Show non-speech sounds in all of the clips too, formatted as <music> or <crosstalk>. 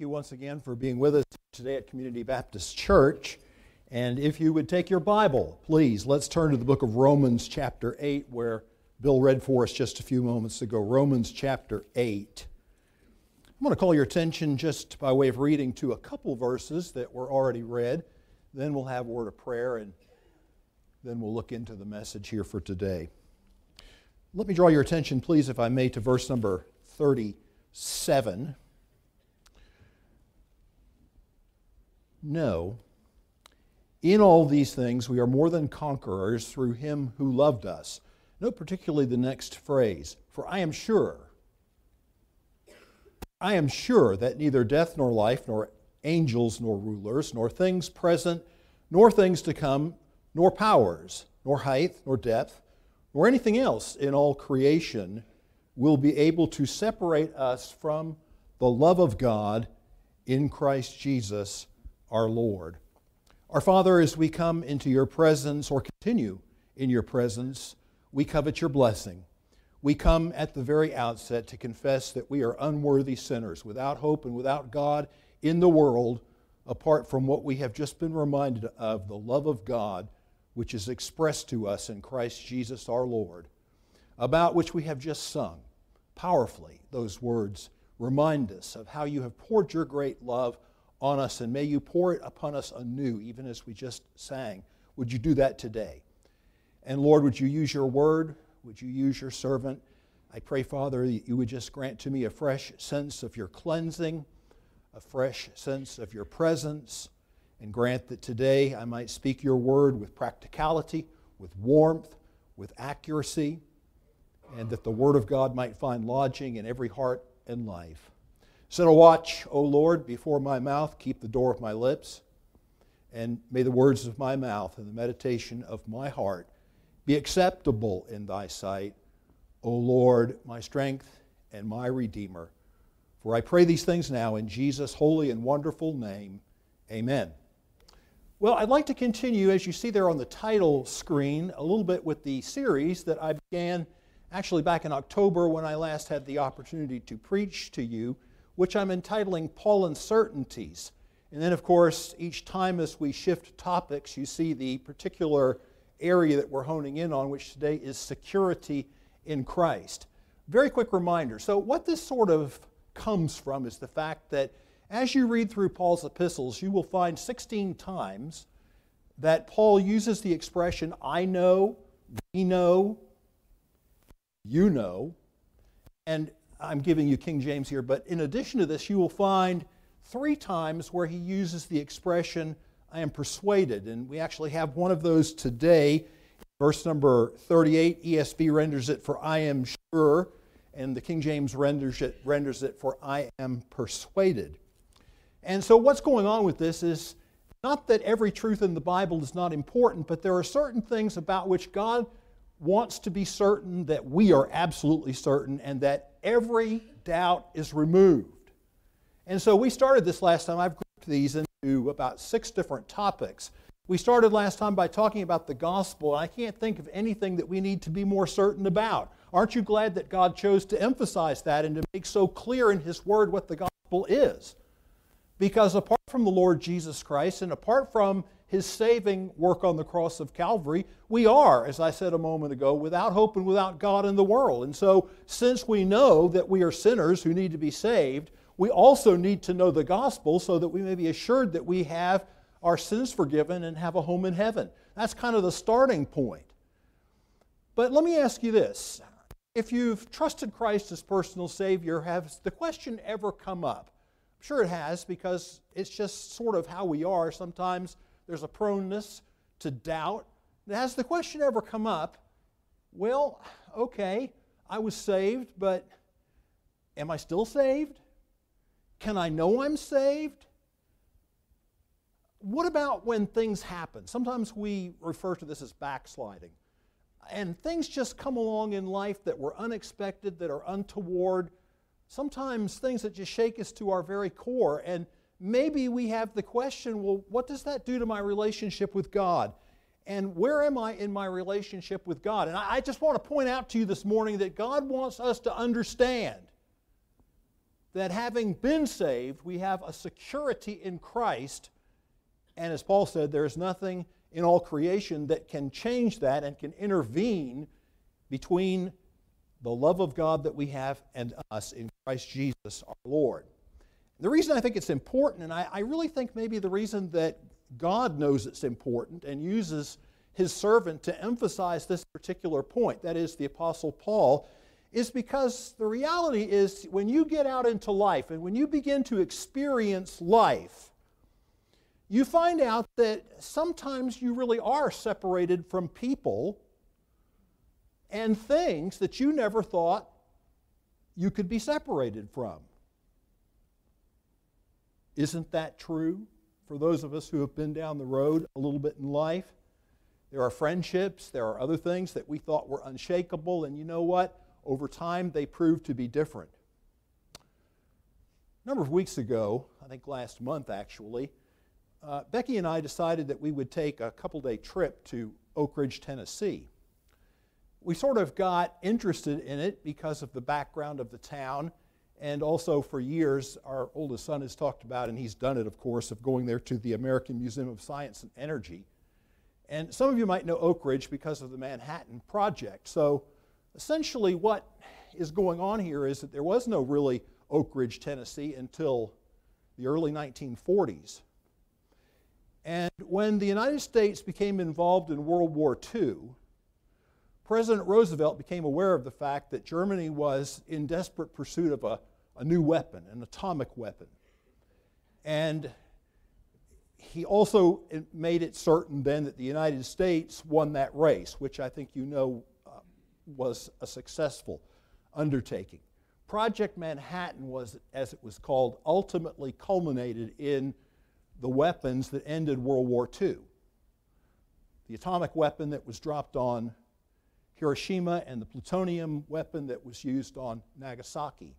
You once again for being with us today at Community Baptist Church. And if you would take your Bible, please, let's turn to the book of Romans, chapter 8, where Bill read for us just a few moments ago. Romans, chapter 8. I'm going to call your attention just by way of reading to a couple verses that were already read. Then we'll have a word of prayer, and then we'll look into the message here for today. Let me draw your attention, please, if I may, to verse number 37. No. In all these things, we are more than conquerors through him who loved us. Note particularly the next phrase For I am sure, I am sure that neither death nor life, nor angels nor rulers, nor things present, nor things to come, nor powers, nor height, nor depth, nor anything else in all creation will be able to separate us from the love of God in Christ Jesus our Lord. Our Father, as we come into your presence or continue in your presence, we covet your blessing. We come at the very outset to confess that we are unworthy sinners, without hope and without God in the world, apart from what we have just been reminded of the love of God, which is expressed to us in Christ Jesus our Lord, about which we have just sung powerfully. Those words remind us of how you have poured your great love on us, and may you pour it upon us anew, even as we just sang. Would you do that today? And Lord, would you use your word? Would you use your servant? I pray, Father, that you would just grant to me a fresh sense of your cleansing, a fresh sense of your presence, and grant that today I might speak your word with practicality, with warmth, with accuracy, and that the word of God might find lodging in every heart and life. Set a watch, O Lord, before my mouth, keep the door of my lips, and may the words of my mouth and the meditation of my heart be acceptable in thy sight, O Lord, my strength and my Redeemer. For I pray these things now in Jesus' holy and wonderful name. Amen. Well, I'd like to continue, as you see there on the title screen, a little bit with the series that I began actually back in October when I last had the opportunity to preach to you which I'm entitling Pauline Certainties. And then, of course, each time as we shift topics, you see the particular area that we're honing in on, which today is security in Christ. Very quick reminder. So, what this sort of comes from is the fact that as you read through Paul's epistles, you will find 16 times that Paul uses the expression, I know, we know, you know. And I'm giving you King James here, but in addition to this, you will find three times where he uses the expression, I am persuaded. And we actually have one of those today. Verse number 38, ESV renders it for I am sure, and the King James renders it, renders it for I am persuaded. And so, what's going on with this is not that every truth in the Bible is not important, but there are certain things about which God wants to be certain that we are absolutely certain and that every doubt is removed. And so we started this last time. I've grouped these into about six different topics. We started last time by talking about the gospel, and I can't think of anything that we need to be more certain about. Aren't you glad that God chose to emphasize that and to make so clear in His Word what the gospel is? Because apart from the Lord Jesus Christ and apart from his saving work on the cross of Calvary, we are, as I said a moment ago, without hope and without God in the world. And so, since we know that we are sinners who need to be saved, we also need to know the gospel so that we may be assured that we have our sins forgiven and have a home in heaven. That's kind of the starting point. But let me ask you this. If you've trusted Christ as personal Savior, has the question ever come up? I'm sure it has because it's just sort of how we are. Sometimes there's a proneness to doubt. Has the question ever come up? Well, okay, I was saved, but am I still saved? Can I know I'm saved? What about when things happen? Sometimes we refer to this as backsliding. And things just come along in life that were unexpected, that are untoward. Sometimes things that just shake us to our very core. And maybe we have the question well, what does that do to my relationship with God? And where am I in my relationship with God? And I just want to point out to you this morning that God wants us to understand that having been saved, we have a security in Christ. And as Paul said, there is nothing in all creation that can change that and can intervene between the love of God that we have and us in Christ Jesus our Lord. The reason I think it's important, and I, I, really think maybe the reason that God knows it's important and uses his servant to emphasize this particular point, that is, the Apostle Paul, is because the reality is when you get out into life and when you begin to experience life, you find out that sometimes you really are separated from people and things that you never thought you could be separated from. Isn't that true for those of us who have been down the road a little bit in life? There are friendships, there are other things that we thought were unshakable, and you know what? Over time, they prove to be different. A number of weeks ago, I think last month actually, uh, Becky and I decided that we would take a couple day trip to Oak Ridge, Tennessee. We sort of got interested in it because of the background of the town, and also for years, our oldest son has talked about, and he's done it, of course, of going there to the American Museum of Science and Energy. And some of you might know Oak Ridge because of the Manhattan Project. So essentially, what is going on here is that there was no really Oak Ridge, Tennessee until the early 1940s. And when the United States became involved in World War II, President Roosevelt became aware of the fact that Germany was in desperate pursuit of a, a new weapon, an atomic weapon. And he also made it certain then that the United States won that race, which I think you know uh, was a successful undertaking. Project Manhattan was, as it was called, ultimately culminated in the weapons that ended World War II. The atomic weapon that was dropped on Hiroshima and the plutonium weapon that was used on Nagasaki.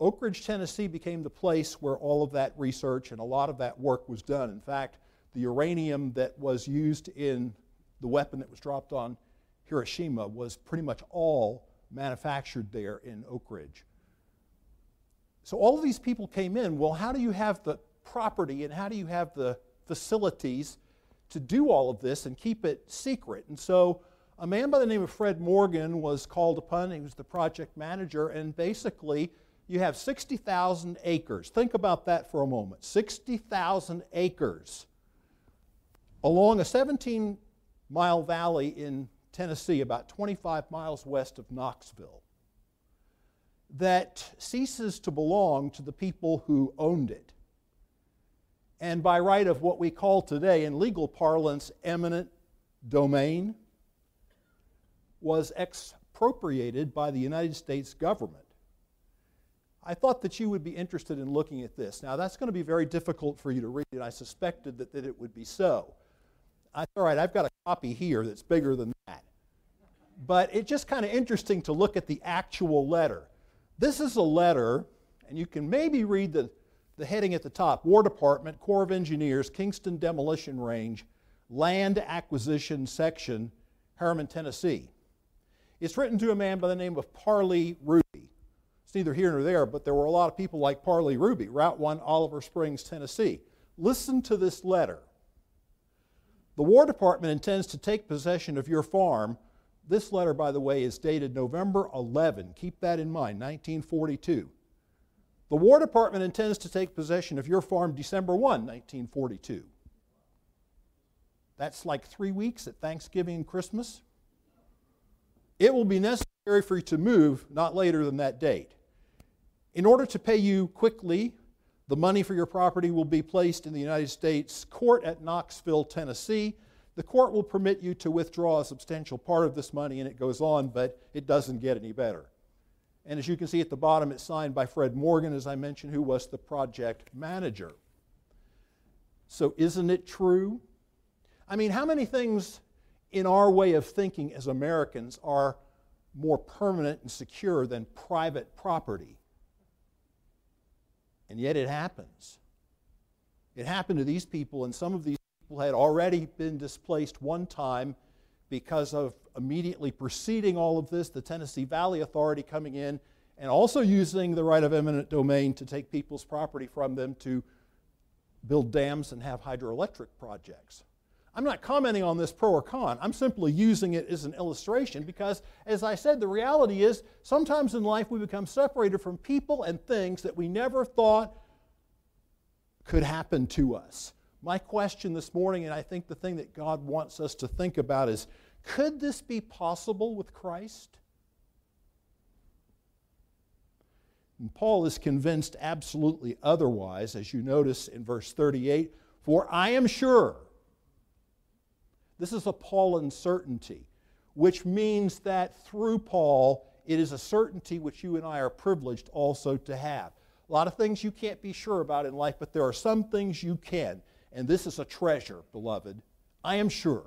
Oak Ridge, Tennessee became the place where all of that research and a lot of that work was done. In fact, the uranium that was used in the weapon that was dropped on Hiroshima was pretty much all manufactured there in Oak Ridge. So all of these people came in. Well, how do you have the property and how do you have the facilities to do all of this and keep it secret? And so a man by the name of Fred Morgan was called upon. He was the project manager, and basically, you have 60,000 acres. Think about that for a moment 60,000 acres along a 17 mile valley in Tennessee, about 25 miles west of Knoxville, that ceases to belong to the people who owned it. And by right of what we call today, in legal parlance, eminent domain, was expropriated by the United States government. I thought that you would be interested in looking at this. Now, that's going to be very difficult for you to read, and I suspected that, that it would be so. I, all right, I've got a copy here that's bigger than that. But it's just kind of interesting to look at the actual letter. This is a letter, and you can maybe read the, the heading at the top War Department, Corps of Engineers, Kingston Demolition Range, Land Acquisition Section, Harriman, Tennessee. It's written to a man by the name of Parley Ruby. Neither here nor there, but there were a lot of people like Parley Ruby, Route 1, Oliver Springs, Tennessee. Listen to this letter. The War Department intends to take possession of your farm. This letter, by the way, is dated November 11. Keep that in mind, 1942. The War Department intends to take possession of your farm December 1, 1942. That's like three weeks at Thanksgiving and Christmas. It will be necessary for you to move not later than that date. In order to pay you quickly, the money for your property will be placed in the United States court at Knoxville, Tennessee. The court will permit you to withdraw a substantial part of this money, and it goes on, but it doesn't get any better. And as you can see at the bottom, it's signed by Fred Morgan, as I mentioned, who was the project manager. So, isn't it true? I mean, how many things in our way of thinking as Americans are more permanent and secure than private property? And yet it happens. It happened to these people, and some of these people had already been displaced one time because of immediately preceding all of this, the Tennessee Valley Authority coming in and also using the right of eminent domain to take people's property from them to build dams and have hydroelectric projects. I'm not commenting on this pro or con. I'm simply using it as an illustration because, as I said, the reality is sometimes in life we become separated from people and things that we never thought could happen to us. My question this morning, and I think the thing that God wants us to think about, is could this be possible with Christ? And Paul is convinced absolutely otherwise, as you notice in verse 38 For I am sure. This is a Pauline certainty, which means that through Paul, it is a certainty which you and I are privileged also to have. A lot of things you can't be sure about in life, but there are some things you can. And this is a treasure, beloved. I am sure.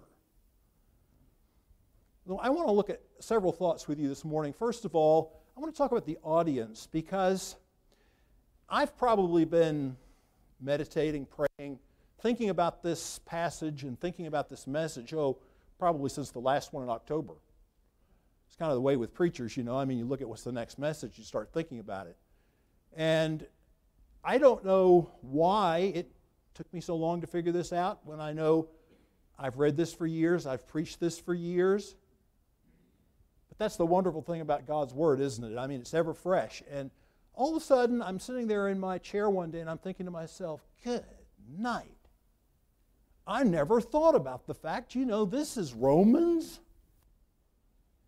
I want to look at several thoughts with you this morning. First of all, I want to talk about the audience because I've probably been meditating, praying, thinking about this passage and thinking about this message, oh, probably since the last one in October. It's kind of the way with preachers, you know. I mean, you look at what's the next message, you start thinking about it. And I don't know why it took me so long to figure this out when I know I've read this for years, I've preached this for years. But that's the wonderful thing about God's Word, isn't it? I mean, it's ever fresh. And all of a sudden, I'm sitting there in my chair one day and I'm thinking to myself, good night. I never thought about the fact, you know, this is Romans.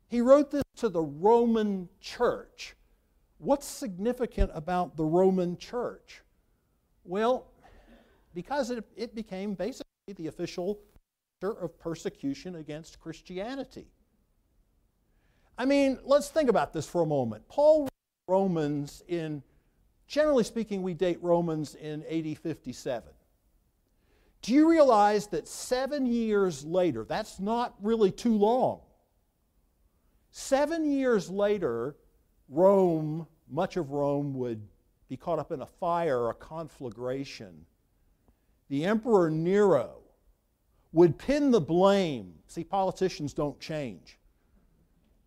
He wrote this to the Roman church. What's significant about the Roman church? Well, because it, it became basically the official center of persecution against Christianity. I mean, let's think about this for a moment. Paul wrote Romans in, generally speaking, we date Romans in AD 57. Do you realize that seven years later, that's not really too long. Seven years later, Rome, much of Rome, would be caught up in a fire, a conflagration. The Emperor Nero would pin the blame. See, politicians don't change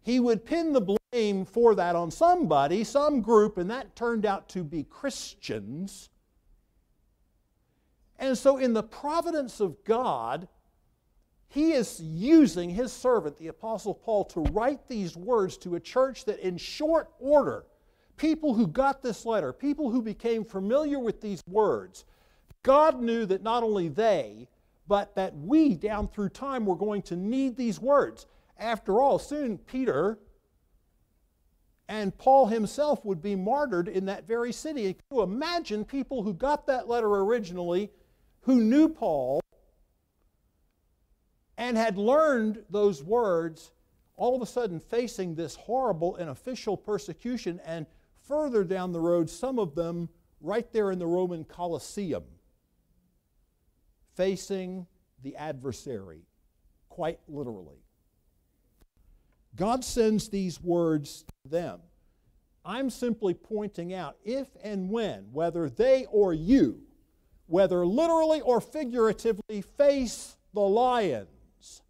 he would pin the blame for that on somebody, some group, and that turned out to be Christians. And so, in the providence of God, he is using his servant, the Apostle Paul, to write these words to a church that, in short order, people who got this letter, people who became familiar with these words, God knew that not only they, but that we down through time were going to need these words. After all, soon Peter and Paul himself would be martyred in that very city. Can you imagine people who got that letter originally, who knew Paul, and had learned those words, all of a sudden facing this horrible and official persecution, and further down the road, some of them right there in the Roman Colosseum, facing the adversary, quite literally. God sends these words to them. I'm simply pointing out if and when, whether they or you, whether literally or figuratively, face the lions,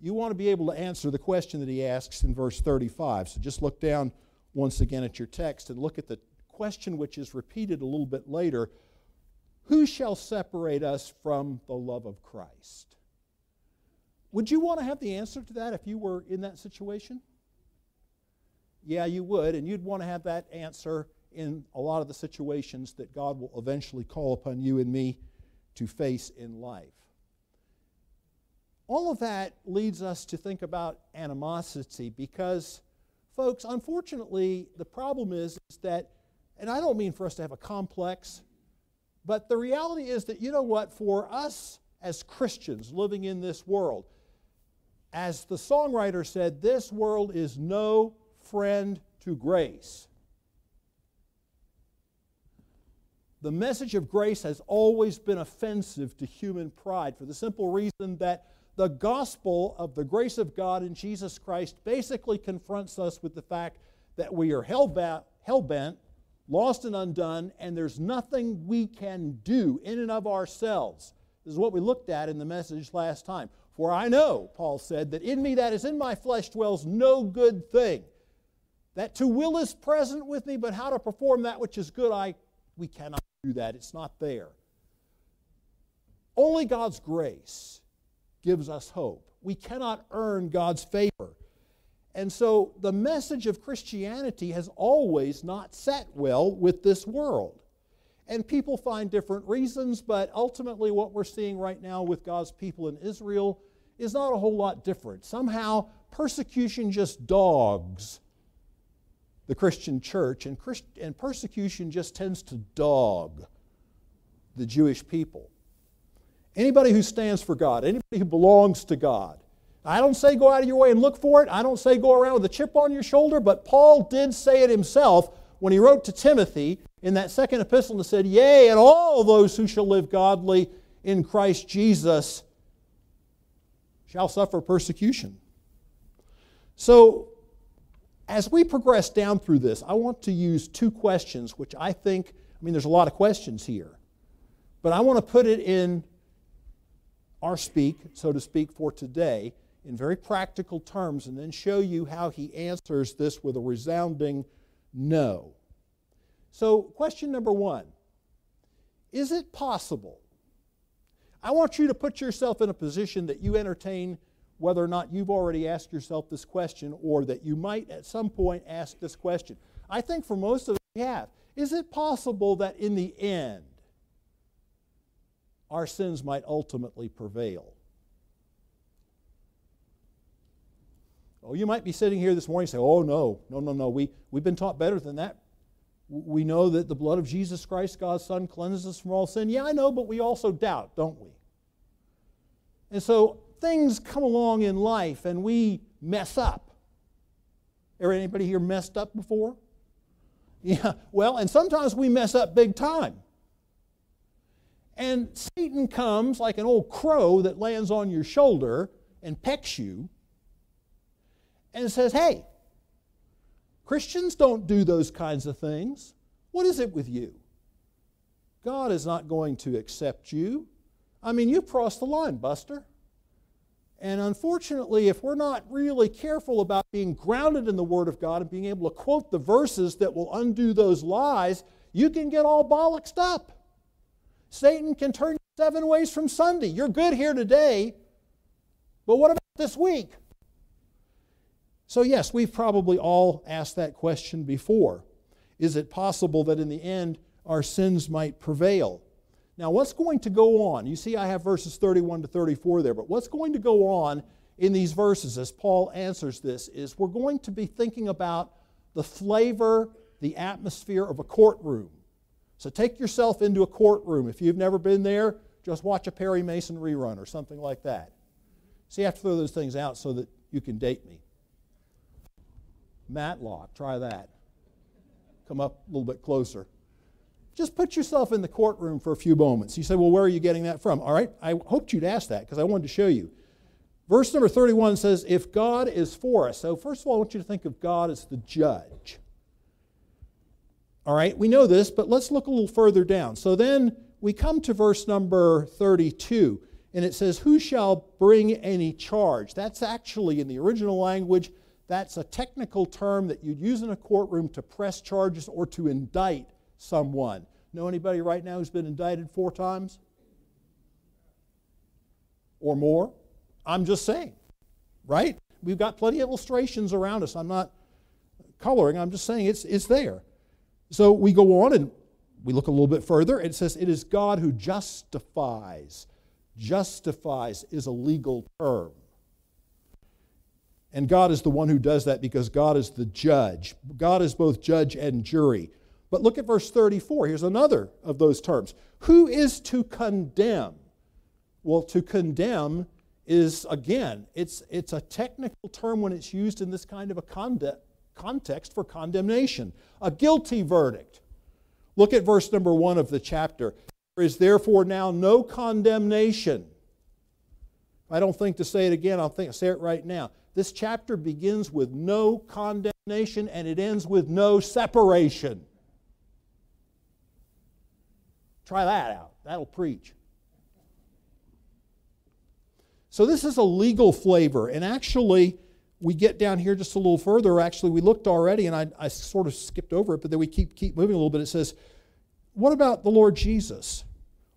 you want to be able to answer the question that he asks in verse 35. So just look down once again at your text and look at the question which is repeated a little bit later who shall separate us from the love of Christ? Would you want to have the answer to that if you were in that situation? Yeah, you would, and you'd want to have that answer in a lot of the situations that God will eventually call upon you and me to face in life. All of that leads us to think about animosity because, folks, unfortunately, the problem is, is that, and I don't mean for us to have a complex but the reality is that, you know what, for us as Christians living in this world, as the songwriter said, this world is no friend to grace. The message of grace has always been offensive to human pride for the simple reason that the gospel of the grace of God in Jesus Christ basically confronts us with the fact that we are hell bent lost and undone, and there's nothing we can do in and of ourselves This is what we looked at in the message last time. For I know, Paul said, that in me that is in my flesh dwells no good thing. That to will is present with me, but how to perform that which is good, I we cannot do that. It's not there. Only God's grace gives us hope. We cannot earn God's favor. And so the message of Christianity has always not sat well with this world. And people find different reasons, but ultimately, what we're seeing right now with God's people in Israel is not a whole lot different. Somehow, persecution just dogs the Christian church, and, Christ- and persecution just tends to dog the Jewish people. Anybody who stands for God, anybody who belongs to God. I don't say go out of your way and look for it. I don't say go around with a chip on your shoulder, but Paul did say it himself when he wrote to Timothy in that second epistle and said, Yea, and all those who shall live godly in Christ Jesus shall suffer persecution. So as we progress down through this, I want to use two questions, which I think, I mean, there's a lot of questions here, but I want to put it in our speak, so to speak, for today in very practical terms and then show you how he answers this with a resounding no. So, question number one Is it possible? I want you to put yourself in a position that you entertain whether or not you've already asked yourself this question or that you might at some point ask this question. I think for most of us we have. Is it possible that in the end our sins might ultimately prevail? Oh, you might be sitting here this morning and say, oh, no, no, no, no. We, we've been taught better than that. We know that the blood of Jesus Christ, God's Son, cleanses us from all sin. Yeah, I know, but we also doubt, don't we? And so things come along in life and we mess up. Ever anybody here messed up before? <laughs> Yeah, well, and sometimes we mess up big time. And Satan comes like an old crow that lands on your shoulder and pecks you and says, Hey, Christians don't do those kinds of things. What is it with you? God is not going to accept you. I mean, you've crossed the line, Buster. And unfortunately, if we're not really careful about being grounded in the Word of God and being able to quote the verses that will undo those lies, you can get all bollocksed up. Satan can turn you seven ways from Sunday. You're good here today, but what about this week? So, yes, we've probably all asked that question before. Is it possible that in the end our sins might prevail? Now, what's going to go on? You see, I have verses 31 to 34 there, but what's going to go on in these verses as Paul answers this is we're going to be thinking about the flavor, the atmosphere of a courtroom. So take yourself into a courtroom. If you've never been there, just watch a Perry Mason rerun or something like that. So you have to throw those things out so that you can date me. Matlock, try that. Come up a little bit closer. Just put yourself in the courtroom for a few moments. You say, Well, where are you getting that from? All right, I hoped you'd ask that because I wanted to show you. Verse number 31 says, If God is for us. So, first of all, I want you to think of God as the judge. All right, we know this, but let's look a little further down. So then we come to verse number 32, and it says, Who shall bring any charge? That's actually, in the original language, that's a technical term that you'd use in a courtroom to press charges or to indict someone. Know anybody right now who's been indicted four times? Or more? I'm just saying, right? We've got plenty of illustrations around us. I'm not coloring, I'm just saying it's, it's there. So we go on and we look a little bit further. It says, It is God who justifies. Justifies is a legal term. And God is the one who does that because God is the judge. God is both judge and jury. But look at verse 34. Here's another of those terms. Who is to condemn? Well, to condemn is, again, it's, it's a technical term when it's used in this kind of a conde- context for condemnation. A guilty verdict. Look at verse number one of the chapter. There is therefore now no condemnation. I don't think to say it again, I'll think, say it right now. This chapter begins with no condemnation and it ends with no separation. Try that out. That'll preach. So this is a legal flavor. And actually, we get down here just a little further. Actually, we looked already, and I, I sort of skipped over it, but then we keep, keep moving a little bit. It says, What about the Lord Jesus?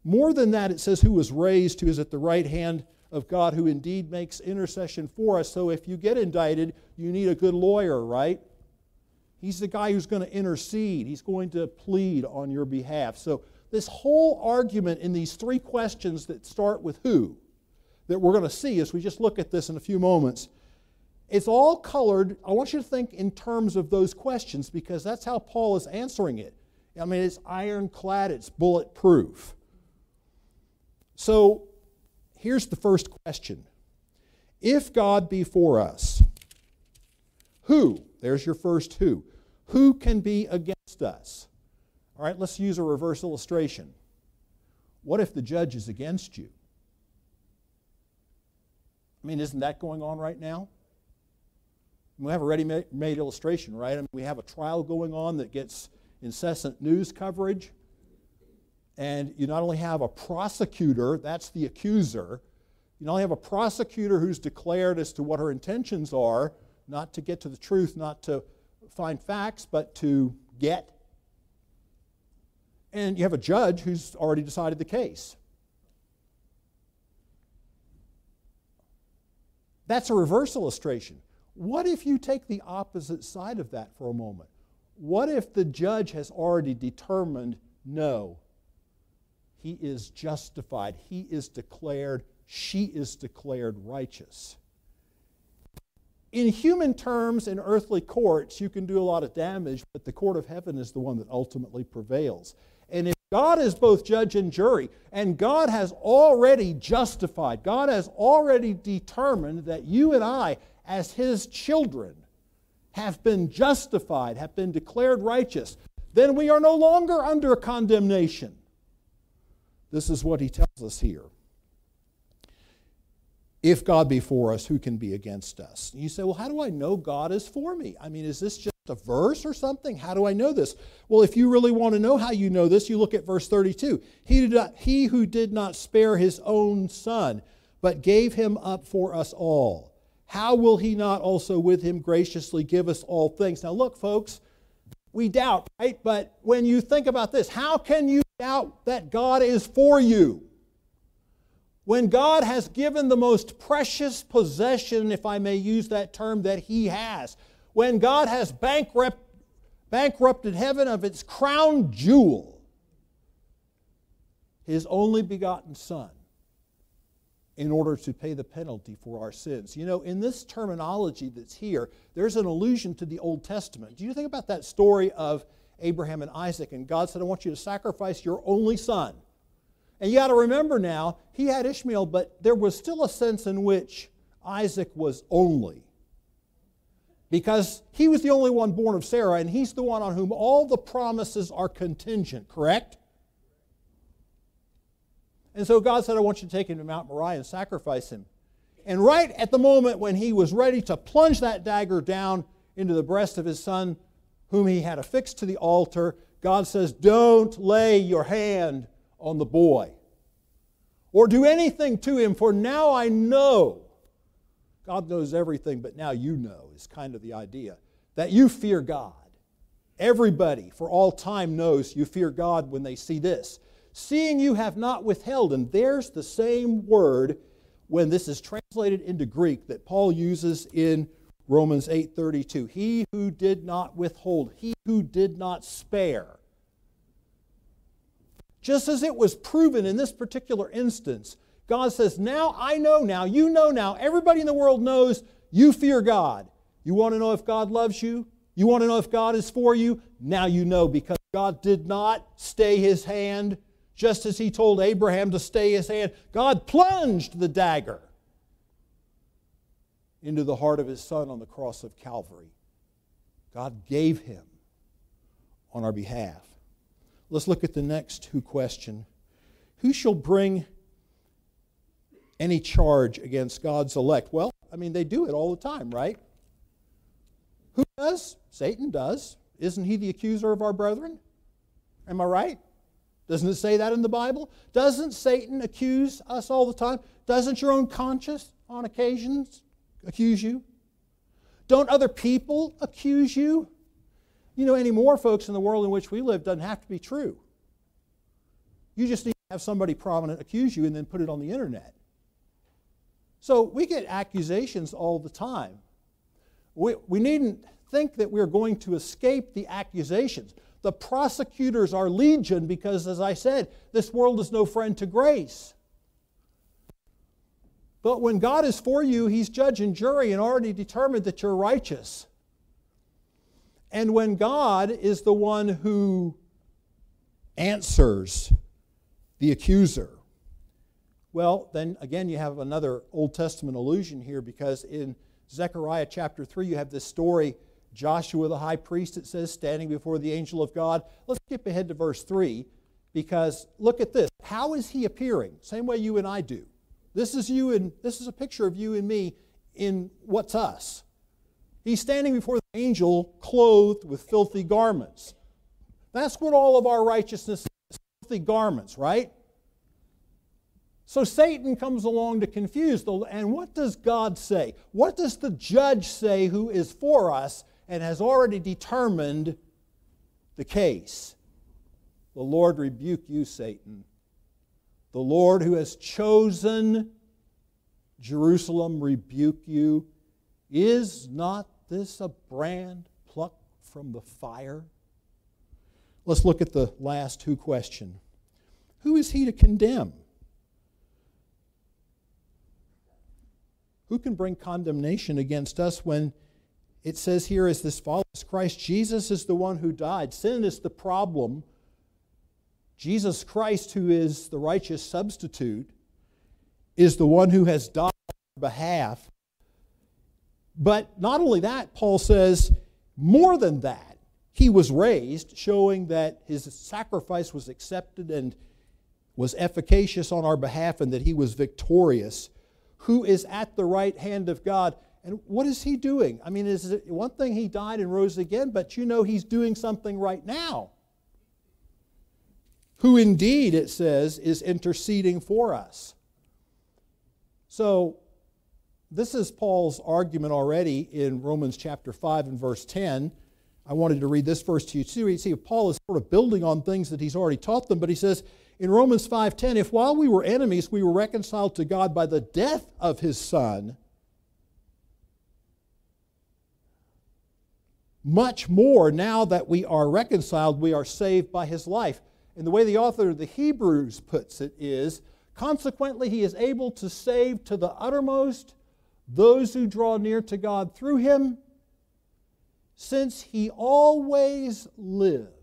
More than that, it says, Who was raised, who is at the right hand of God, who indeed makes intercession for us. So if you get indicted, you need a good lawyer, right? He's the guy who's going to intercede, he's going to plead on your behalf. So, this whole argument in these three questions that start with who, that we're going to see as we just look at this in a few moments, it's all colored. I want you to think in terms of those questions because that's how Paul is answering it. I mean, it's ironclad, it's bulletproof. So here's the first question If God be for us, who? There's your first who. Who can be against us? All right, let's use a reverse illustration. What if the judge is against you? I mean, isn't that going on right now? We have a ready made illustration, right? I mean, we have a trial going on that gets incessant news coverage. And you not only have a prosecutor, that's the accuser, you not only have a prosecutor who's declared as to what her intentions are, not to get to the truth, not to find facts, but to get. And you have a judge who's already decided the case. That's a reverse illustration. What if you take the opposite side of that for a moment? What if the judge has already determined no, he is justified, he is declared, she is declared righteous? In human terms, in earthly courts, you can do a lot of damage, but the court of heaven is the one that ultimately prevails. And God is both judge and jury, and God has already justified, God has already determined that you and I as his children have been justified, have been declared righteous, then we are no longer under condemnation. This is what he tells us here. If God be for us, who can be against us? you say, well, how do I know God is for me? I mean, is this just a verse or something? How do I know this? Well, if you really want to know how you know this, you look at verse 32. He, did not, he who did not spare his own son, but gave him up for us all how will he not also with him graciously give us all things? Now, look, folks, we doubt, right? But when you think about this, how can you doubt that God is for you? When God has given the most precious possession, if I may use that term, that He has, when God has bankrupt, bankrupted heaven of its crown jewel, His only begotten Son, in order to pay the penalty for our sins. You know, in this terminology that's here, there's an allusion to the Old Testament. Do you think about that story of Abraham and Isaac? And God said, I want you to sacrifice your only son. And you got to remember now, he had Ishmael, but there was still a sense in which Isaac was only. Because he was the only one born of Sarah, and he's the one on whom all the promises are contingent, correct? And so God said, I want you to take him to Mount Moriah and sacrifice him. And right at the moment when he was ready to plunge that dagger down into the breast of his son, whom he had affixed to the altar, God says, Don't lay your hand on the boy or do anything to him, for now I know. God knows everything, but now you know, is kind of the idea. That you fear God. Everybody for all time knows you fear God when they see this seeing you have not withheld. And there's the same word when this is translated into Greek that Paul uses in Romans 8:32. He who did not withhold, he who did not spare. Just as it was proven in this particular instance, God says, Now I know now, you know now, everybody in the world knows you fear God. You want to know if God loves you? You want to know if God is for you? Now you know because God did not stay his hand just as he told Abraham to stay his hand, God plunged the dagger into the heart of his son on the cross of Calvary. God gave him on our behalf. Let's look at the next who question. Who shall bring any charge against God's elect? Well, I mean, they do it all the time, right? Who does? Satan does. Isn't he the accuser of our brethren? Am I right? Doesn't it say that in the Bible? Doesn't Satan accuse us all the time? Doesn't your own conscience on occasions accuse you? Don't other people accuse you? You know, anymore, folks, in the world in which we live doesn't have to be true. You just need to have somebody prominent accuse you and then put it on the internet. So we get accusations all the time. We, we needn't think that we're going to escape the accusations. The prosecutors are legion because, as I said, this world is no friend to grace. But when God is for you, He's judge and jury and already determined that you're righteous. And when God is the one who answers the accuser, well, then again, you have another Old Testament allusion here because in Zechariah chapter 3, you have this story Joshua the high priest, it says, standing before the angel of God. Let's skip ahead to verse 3 because look at this. How is he appearing? Same way you and I do. This is you and this is a picture of you and me in what's us. He's standing before the angel clothed with filthy garments. That's what all of our righteousness is filthy garments, right? So Satan comes along to confuse the and what does God say? What does the judge say who is for us and has already determined the case? The Lord rebuke you, Satan. The Lord who has chosen Jerusalem rebuke you. Is not this a brand plucked from the fire? Let's look at the last who question. Who is he to condemn? Who can bring condemnation against us when it says here as this follows Christ Jesus is the one who died. Sin is the problem Jesus Christ, who is the righteous substitute, is the one who has died on our behalf. But not only that, Paul says, more than that, he was raised, showing that his sacrifice was accepted and was efficacious on our behalf and that he was victorious, who is at the right hand of God. And what is he doing? I mean, is it one thing he died and rose again, but you know he's doing something right now who indeed, it says, is interceding for us. So, this is Paul's argument already in Romans chapter 5 and verse 10. I wanted to read this verse to you too. You see, Paul is sort of building on things that he's already taught them, but he says in Romans 5:10, if while we were enemies we were reconciled to God by the death of his son, much more now that we are reconciled, we are saved by his life. And the way the author of the Hebrews puts it is consequently, he is able to save to the uttermost those who draw near to God through him, since he always lives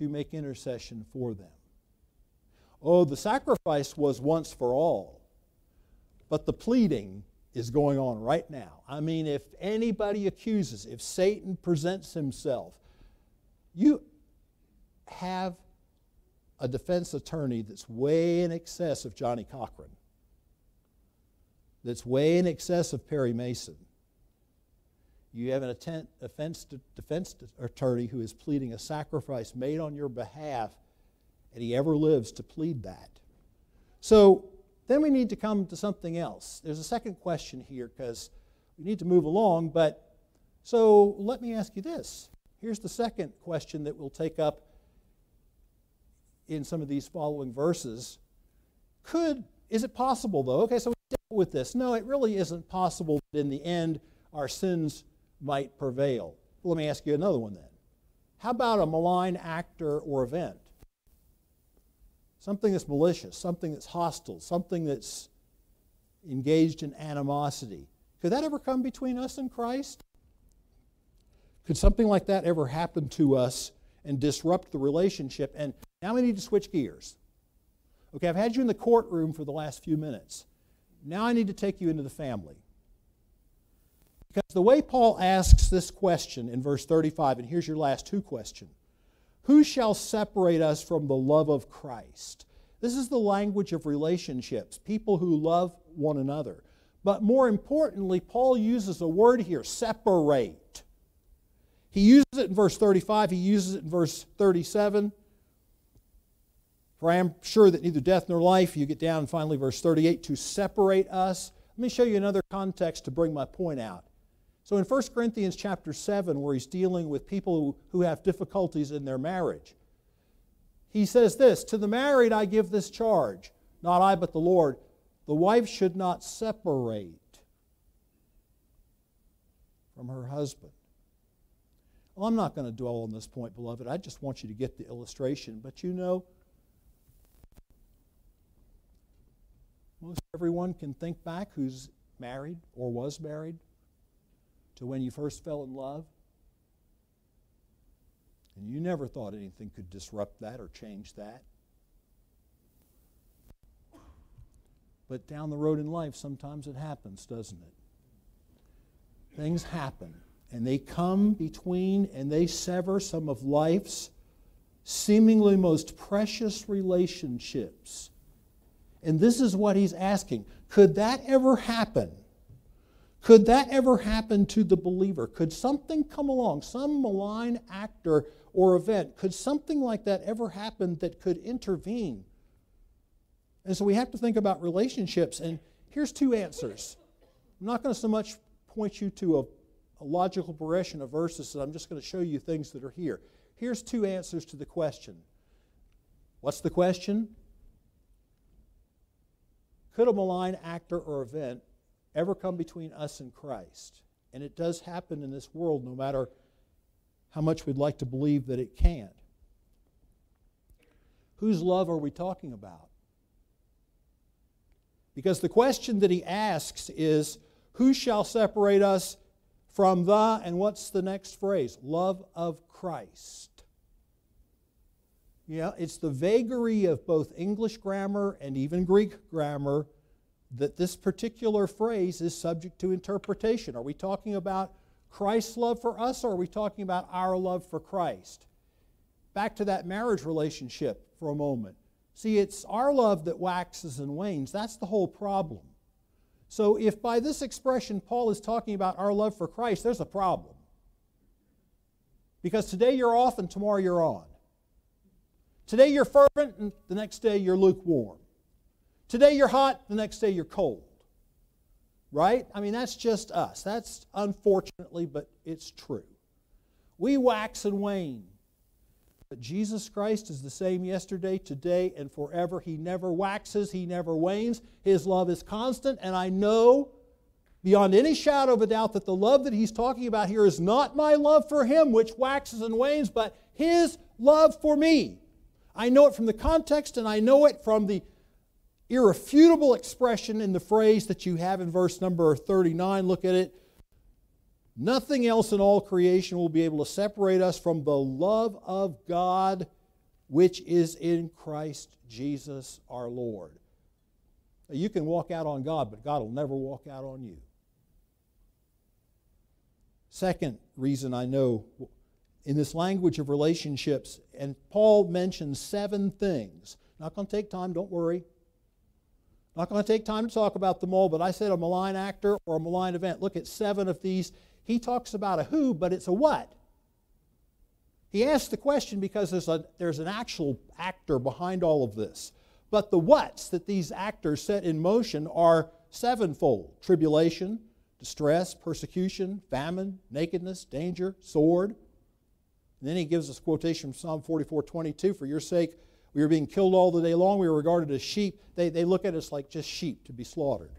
to make intercession for them. Oh, the sacrifice was once for all, but the pleading is going on right now. I mean, if anybody accuses, if Satan presents himself, you have a defense attorney that's way in excess of Johnnie Cochran, that's way in excess of Perry Mason. You have an offense defense attorney who is pleading a sacrifice made on your behalf, and he ever lives to plead that. So then we need to come to something else. There's a second question here because we need to move along, but so let me ask you this. Here's the second question that we'll take up in some of these following verses. Could, is it possible though? Okay, so we dealt with this. No, it really isn't possible that in the end our sins might prevail. Let me ask you another one then. How about a malign actor or event? Something that's malicious, something that's hostile, something that's engaged in animosity. Could that ever come between us and Christ? Could something like that ever happen to us and disrupt the relationship? And now we need to switch gears. Okay, I've had you in the courtroom for the last few minutes. Now I need to take you into the family. Because the way Paul asks this question in verse 35, and here's your last two question Who shall separate us from the love of Christ? This is the language of relationships, people who love one another. But more importantly, Paul uses a word here separate. He uses it in verse 35, he uses it in verse 37. For I am sure that neither death nor life, you get down finally verse 38, to separate us. Let me show you another context to bring my point out. So in 1 Corinthians chapter 7, where he's dealing with people who have difficulties in their marriage, he says this To the married I give this charge, not I, but the Lord. The wife should not separate from her husband. Well, I'm not going to dwell on this point, beloved. I just want you to get the illustration. But you know, most everyone can think back who's married or was married to when you first fell in love. And you never thought anything could disrupt that or change that. But down the road in life, sometimes it happens, doesn't it? Things happen, and they come between and they sever some of life's seemingly most precious relationships. And this is what he's asking Could that ever happen? Could that ever happen to the believer? Could something come along, some malign actor or event, could something like that ever happen that could intervene? And so we have to think about relationships. And here's two answers. I'm not going to so much point you to a, a logical progression of verses, I'm just going to show you things that are here. Here's two answers to the question. What's the question? Could a malign actor or event ever come between us and Christ? And it does happen in this world, no matter how much we'd like to believe that it can't. Whose love are we talking about? Because the question that he asks is Who shall separate us from the, and what's the next phrase? Love of Christ. Yeah, it's the vagary of both English grammar and even Greek grammar that this particular phrase is subject to interpretation. Are we talking about Christ's love for us, or are we talking about our love for Christ? Back to that marriage relationship for a moment. See, it's our love that waxes and wanes. That's the whole problem. So, if by this expression Paul is talking about our love for Christ, there's a problem. Because today you're off and tomorrow you're on. Today you're fervent and the next day you're lukewarm. Today you're hot, the next day you're cold. Right? I mean, that's just us. That's unfortunately, but it's true. We wax and wane. But Jesus Christ is the same yesterday, today, and forever. He never waxes, He never wanes. His love is constant, and I know beyond any shadow of a doubt that the love that He's talking about here is not my love for Him, which waxes and wanes, but His love for me. I know it from the context, and I know it from the irrefutable expression in the phrase that you have in verse number 39. Look at it. Nothing else in all creation will be able to separate us from the love of God which is in Christ Jesus our Lord. You can walk out on God, but God will never walk out on you. Second reason I know in this language of relationships, and Paul mentions seven things. Not going to take time, don't worry. Not going to take time to talk about them all, but I said a malign actor or a malign event. Look at seven of these. He talks about a who, but it's a what. He asks the question because there's, a, there's an actual actor behind all of this. But the whats that these actors set in motion are sevenfold tribulation, distress, persecution, famine, nakedness, danger, sword. And then he gives us a quotation from Psalm 44 22 For your sake, we were being killed all the day long. We were regarded as sheep. They, they look at us like just sheep to be slaughtered.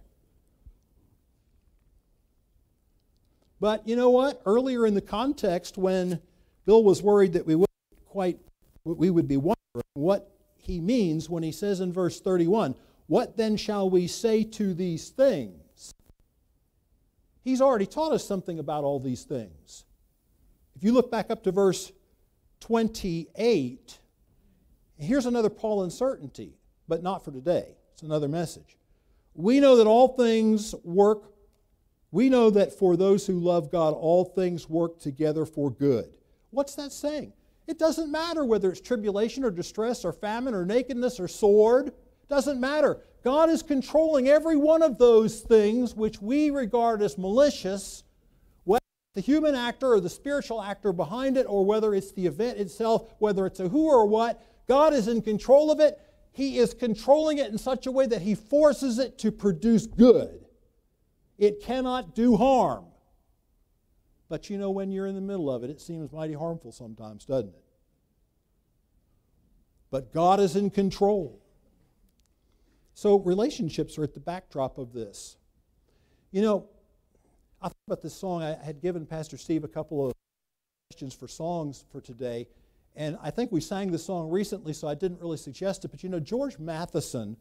But you know what? Earlier in the context, when Bill was worried that we wouldn't quite, we would be wondering what he means when he says in verse 31, What then shall we say to these things? He's already taught us something about all these things. If you look back up to verse 28, Here's another Pauline certainty, but not for today. It's another message. We know that all things work, we know that for those who love God, all things work together for good. What's that saying? It doesn't matter whether it's tribulation or distress or famine or nakedness or sword. Doesn't matter. God is controlling every one of those things which we regard as malicious, whether the human actor or the spiritual actor behind it, or whether it's the event itself, whether it's a who or what, God is in control of it. He is controlling it in such a way that He forces it to produce good. It cannot do harm. But you know, when you're in the middle of it, it seems mighty harmful sometimes, doesn't it? But God is in control. So relationships are at the backdrop of this. You know, I thought about this song. I had given Pastor Steve a couple of questions for songs for today, and I think we sang the song recently, so I didn't really suggest it. But you know, George Matheson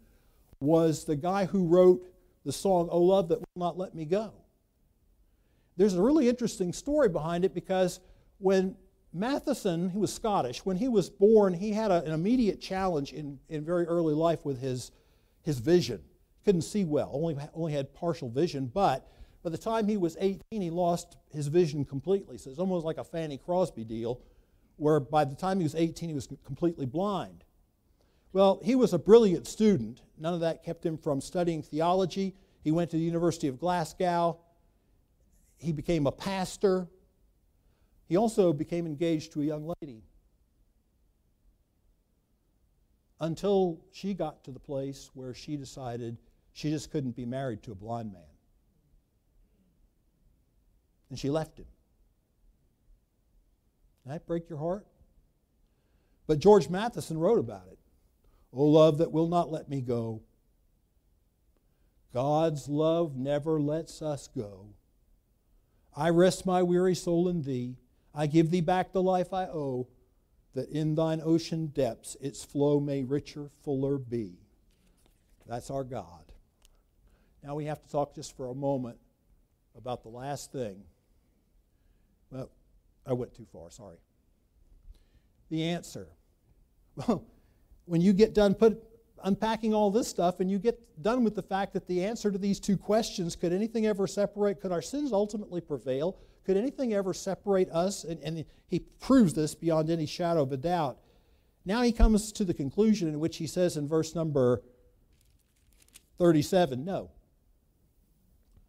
was the guy who wrote the song, Oh Love That Will Not Let Me Go. There's a really interesting story behind it because when Matheson, he was Scottish, when he was born, he had a, an immediate challenge in, in very early life with his his vision. Couldn't see well, only, only had partial vision, but by the time he was 18, he lost his vision completely. So it's almost like a Fanny Crosby deal, where by the time he was 18, he was completely blind. Well, he was a brilliant student. None of that kept him from studying theology. He went to the University of Glasgow. He became a pastor. He also became engaged to a young lady. until she got to the place where she decided she just couldn't be married to a blind man. And she left him. That break your heart? But George Matheson wrote about it. Oh, love that will not let me go. God's love never lets us go. I rest my weary soul in thee. I give thee back the life I owe that in thine ocean depths its flow may richer, fuller be. That's our God. Now we have to talk just for a moment about the last thing. I went too far, sorry. The answer. Well, when you get done put, unpacking all this stuff and you get done with the fact that the answer to these two questions could anything ever separate, could our sins ultimately prevail? Could anything ever separate us? And, and he proves this beyond any shadow of a doubt. Now he comes to the conclusion in which he says in verse number 37 no.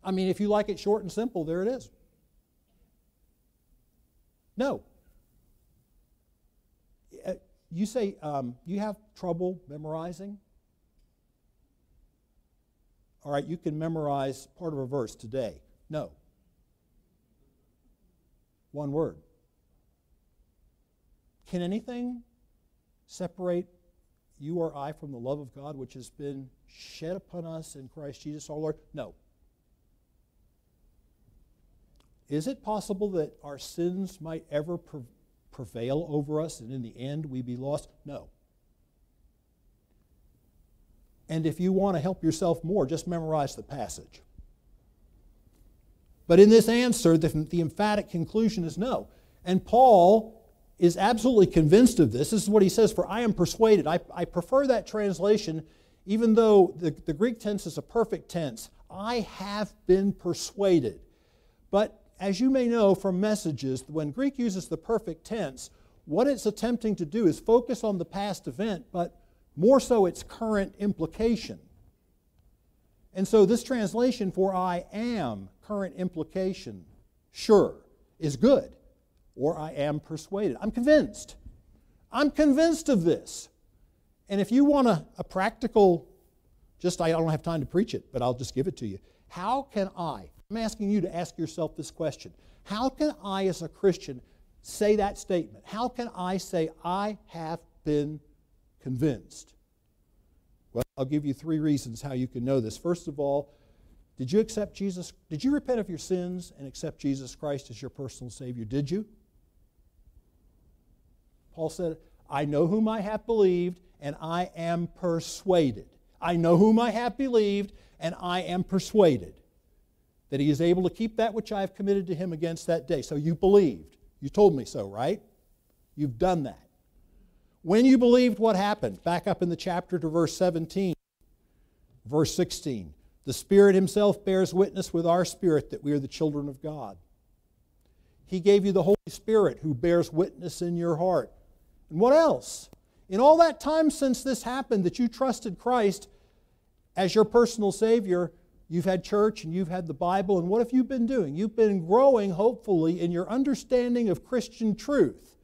I mean, if you like it short and simple, there it is. No. Uh, you say um, you have trouble memorizing? All right, you can memorize part of a verse today. No. One word. Can anything separate you or I from the love of God which has been shed upon us in Christ Jesus our Lord? No. Is it possible that our sins might ever prevail over us and in the end we be lost? No. And if you want to help yourself more, just memorize the passage. But in this answer, the, the emphatic conclusion is no. And Paul is absolutely convinced of this. This is what he says, For I am persuaded. I, I prefer that translation, even though the, the Greek tense is a perfect tense. I have been persuaded. But as you may know from messages, when Greek uses the perfect tense, what it's attempting to do is focus on the past event, but more so its current implication. And so this translation for I am, current implication, sure, is good. Or I am persuaded. I'm convinced. I'm convinced of this. And if you want a, a practical, just I don't have time to preach it, but I'll just give it to you. How can I, I'm asking you to ask yourself this question. How can I, as a Christian, say that statement? How can I say, I have been convinced? Well, I'll give you three reasons how you can know this. First of all, did you accept Jesus? Did you repent of your sins and accept Jesus Christ as your personal Savior? Did you? Paul said, I know whom I have believed, and I am persuaded. I know whom I have believed, and I am persuaded that he is able to keep that which I have committed to him against that day. So you believed. You told me so, right? You've done that. When you believed, what happened? Back up in the chapter to verse 17, verse 16. The Spirit Himself bears witness with our spirit that we are the children of God. He gave you the Holy Spirit who bears witness in your heart. And what else? In all that time since this happened that you trusted Christ as your personal Savior, You've had church and you've had the Bible, and what have you been doing? You've been growing, hopefully, in your understanding of Christian truth.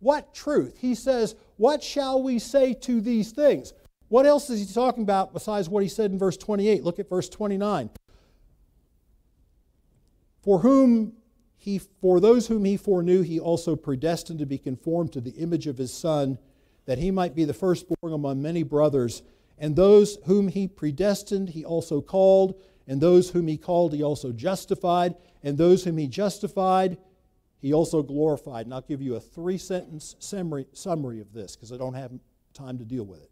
What truth? He says, What shall we say to these things? What else is he talking about besides what he said in verse 28? Look at verse 29. For whom he for those whom he foreknew he also predestined to be conformed to the image of his son that he might be the firstborn among many brothers and those whom he predestined he also called. And those whom he called he also justified. And those whom he justified he also glorified. And i'll give you a three sentence summary, of this because i don't have time to deal with it.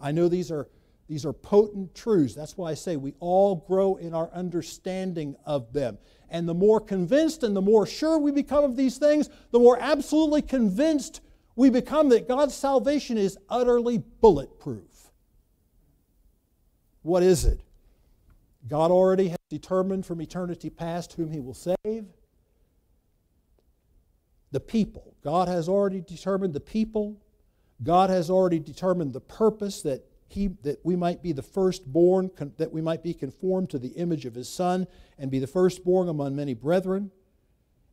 I know these are these are potent truths. That's why i say we all grow in our understanding of them. And the more convinced and the more sure we become of these things, the more absolutely convinced we become that God's salvation is utterly bulletproof. What is it? God already has determined from eternity past whom He will save. The people. God has already determined the people. God has already determined the purpose that he, that we might be the firstborn, that we might be conformed to the image of his Son, and be the firstborn among many brethren.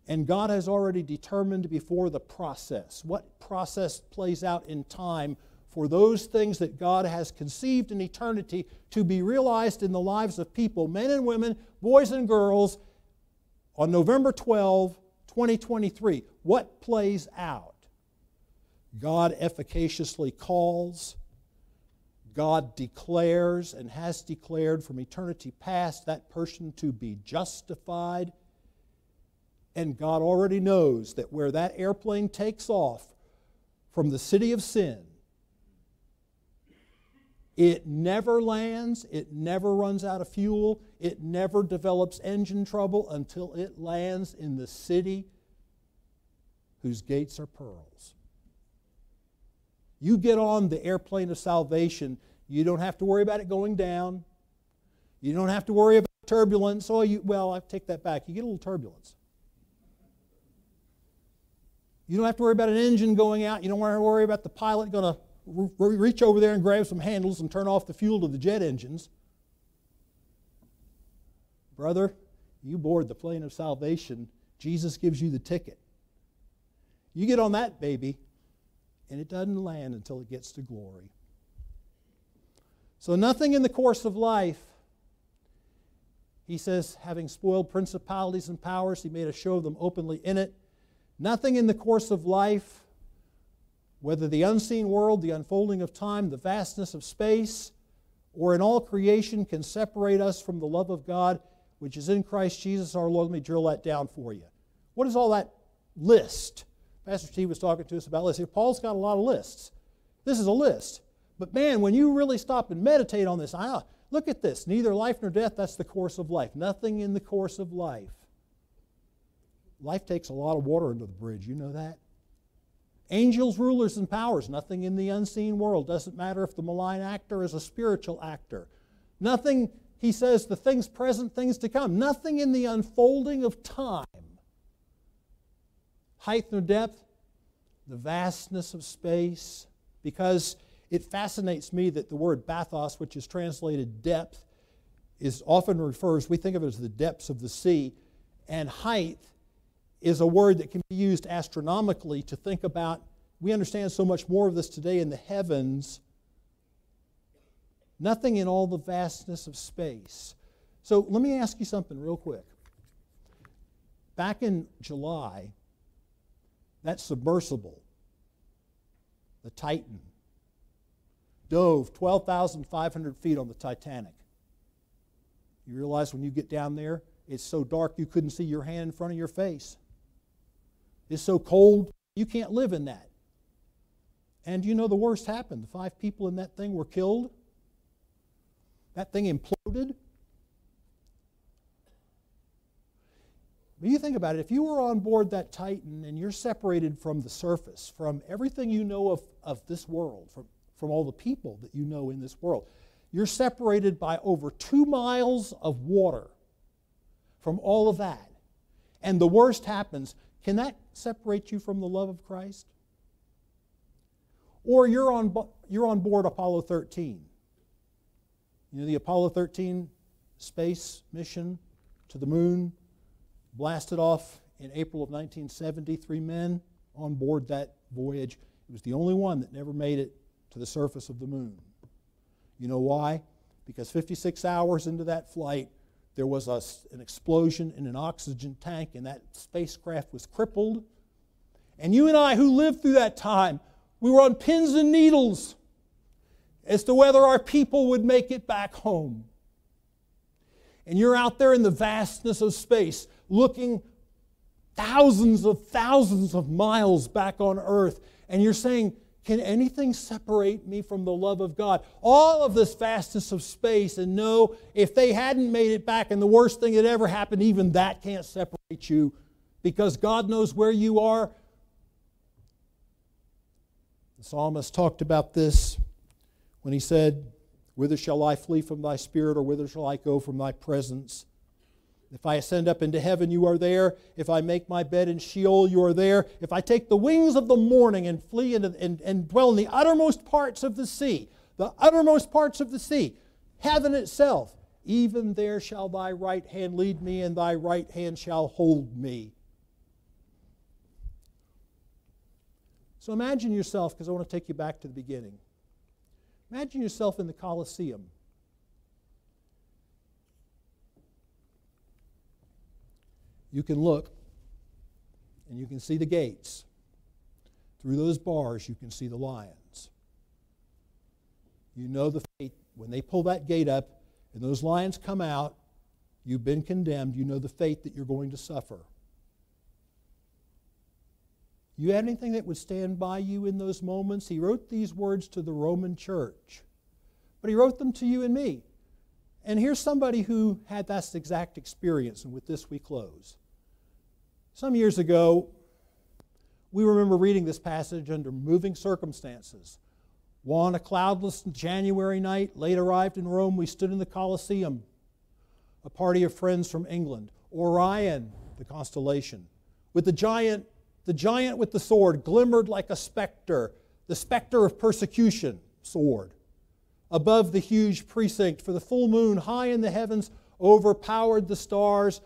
And God has already determined before the process, what process plays out in time for those things that God has conceived in eternity to be realized in the lives of people, men and women, boys and girls, on November 12, 2023. What plays out? God efficaciously calls God declares and has declared from eternity past that person to be justified. And God already knows that where that airplane takes off from the city of sin, it never lands, it never runs out of fuel, it never develops engine trouble until it lands in the city whose gates are pearls. You get on the airplane of salvation, you don't have to worry about it going down. You don't have to worry about turbulence. Oh, you, well, I take that back. You get a little turbulence. You don't have to worry about an engine going out. You don't want to worry about the pilot going to reach over there and grab some handles and turn off the fuel to the jet engines. Brother, you board the plane of salvation. Jesus gives you the ticket. You get on that baby, and it doesn't land until it gets to glory. So, nothing in the course of life, he says, having spoiled principalities and powers, he made a show of them openly in it. Nothing in the course of life, whether the unseen world, the unfolding of time, the vastness of space, or in all creation, can separate us from the love of God which is in Christ Jesus our Lord. Let me drill that down for you. What is all that list? Pastor Steve was talking to us about lists. Paul's got a lot of lists. This is a list. But man, when you really stop and meditate on this, I, look at this. Neither life nor death, that's the course of life. Nothing in the course of life. Life takes a lot of water under the bridge. You know that? Angels, rulers, and powers. Nothing in the unseen world. Doesn't matter if the malign actor is a spiritual actor. Nothing, he says, the things present, things to come. Nothing in the unfolding of time height nor depth, the vastness of space, because it fascinates me that the word bathos, which is translated depth, is often refers, we think of it as the depths of the sea, and height is a word that can be used astronomically to think about. We understand so much more of this today in the heavens. Nothing in all the vastness of space. So let me ask you something real quick. Back in July, that submersible, the Titan, dove 12,500 feet on the Titanic. You realize when you get down there, it's so dark you couldn't see your hand in front of your face. It's so cold, you can't live in that. And you know the worst happened. The five people in that thing were killed. That thing imploded. But you think about it, if you were on board that Titan and you're separated from the surface, from everything you know of, of this world, from, from all the people that you know in this world, you're separated by over two miles of water from all of that. And the worst happens. Can that separate you from the love of Christ? Or you're on, you're on board Apollo 13. You know the Apollo 13 space mission to the moon, blasted off in April of 1970. Three men on board that voyage. It was the only one that never made it to the surface of the moon. You know why? Because 56 hours into that flight, there was a, an explosion in an oxygen tank, and that spacecraft was crippled. And you and I, who lived through that time, we were on pins and needles as to whether our people would make it back home. And you're out there in the vastness of space looking thousands of thousands of miles back on earth, and you're saying, Can anything separate me from the love of God? All of this vastness of space, and no, if they hadn't made it back, and the worst thing that ever happened, even that can't separate you because God knows where you are. The psalmist talked about this when he said, Whither shall I flee from thy spirit, or whither shall I go from thy presence? If I ascend up into heaven, you are there. If I make my bed in Sheol, you are there. If I take the wings of the morning and flee into, and, and dwell in the uttermost parts of the sea, the uttermost parts of the sea, heaven itself, even there shall thy right hand lead me, and thy right hand shall hold me. So imagine yourself, because I want to take you back to the beginning. Imagine yourself in the Colosseum. You can look and you can see the gates. Through those bars, you can see the lions. You know the fate. When they pull that gate up and those lions come out, you've been condemned. You know the fate that you're going to suffer. You had anything that would stand by you in those moments? He wrote these words to the Roman church, but he wrote them to you and me. And here's somebody who had that exact experience, and with this we close. Some years ago, we remember reading this passage under moving circumstances. One, a cloudless January night, late arrived in Rome, we stood in the Colosseum. A party of friends from England. Orion, the constellation, with the giant, the giant with the sword, glimmered like a specter, the specter of persecution, sword. Above the huge precinct, for the full moon high in the heavens overpowered the stars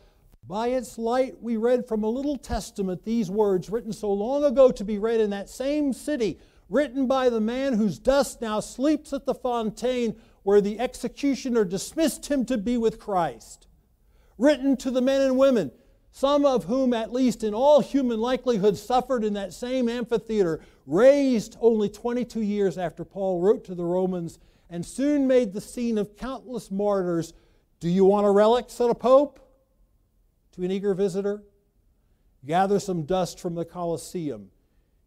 by its light, we read from a little testament these words written so long ago to be read in that same city, written by the man whose dust now sleeps at the Fontane where the executioner dismissed him to be with Christ. Written to the men and women, some of whom, at least in all human likelihood, suffered in that same amphitheater, raised only 22 years after Paul wrote to the Romans, and soon made the scene of countless martyrs. Do you want a relic? said a pope to an eager visitor? Gather some dust from the Colosseum.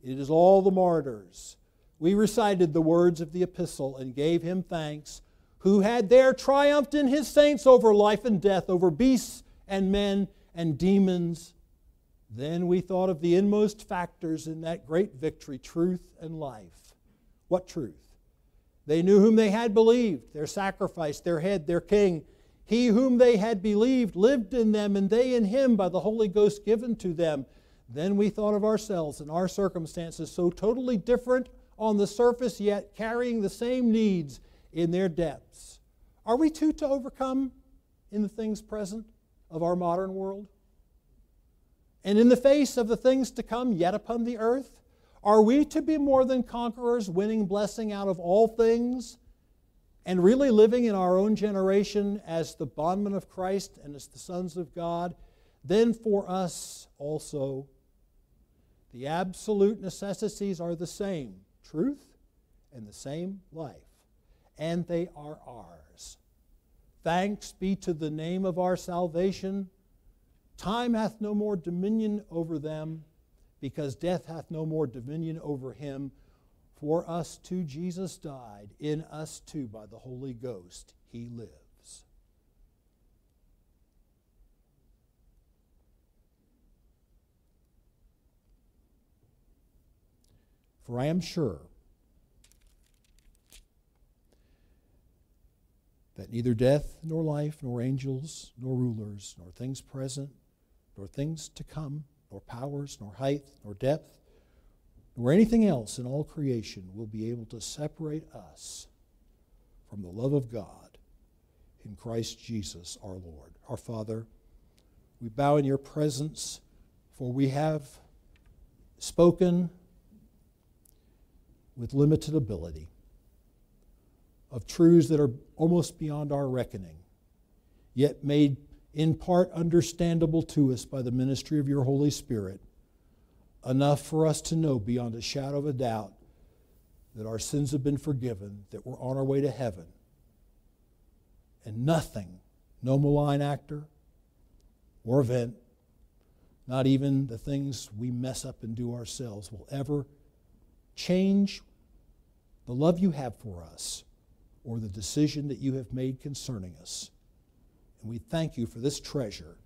It is all the martyrs. We recited the words of the epistle and gave him thanks, who had there triumphed in his saints over life and death, over beasts and men and demons. Then we thought of the inmost factors in that great victory truth and life. What truth? They knew whom they had believed, their sacrifice, their head, their king, he whom they had believed lived in them, and they in him by the Holy Ghost given to them. Then we thought of ourselves and our circumstances, so totally different on the surface, yet carrying the same needs in their depths. Are we too to overcome in the things present of our modern world? And in the face of the things to come yet upon the earth? Are we to be more than conquerors, winning blessing out of all things? And really living in our own generation as the bondmen of Christ and as the sons of God, then for us also the absolute necessities are the same truth and the same life, and they are ours. Thanks be to the name of our salvation. Time hath no more dominion over them, because death hath no more dominion over him. For us too, Jesus died. In us too, by the Holy Ghost, he lives. For I am sure that neither death, nor life, nor angels, nor rulers, nor things present, nor things to come, nor powers, nor height, nor depth, nor anything else in all creation will be able to separate us from the love of God in Christ Jesus our Lord. Our Father, we bow in your presence, for we have spoken with limited ability of truths that are almost beyond our reckoning, yet made in part understandable to us by the ministry of your Holy Spirit, enough for us to know beyond a shadow of a doubt that our sins have been forgiven, that we're on our way to heaven. And nothing, no malign actor or event, not even the things we mess up and do ourselves, will ever change the love you have for us or the decision that you have made concerning us. And we thank you for this treasure.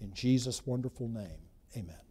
In Jesus' wonderful name, amen.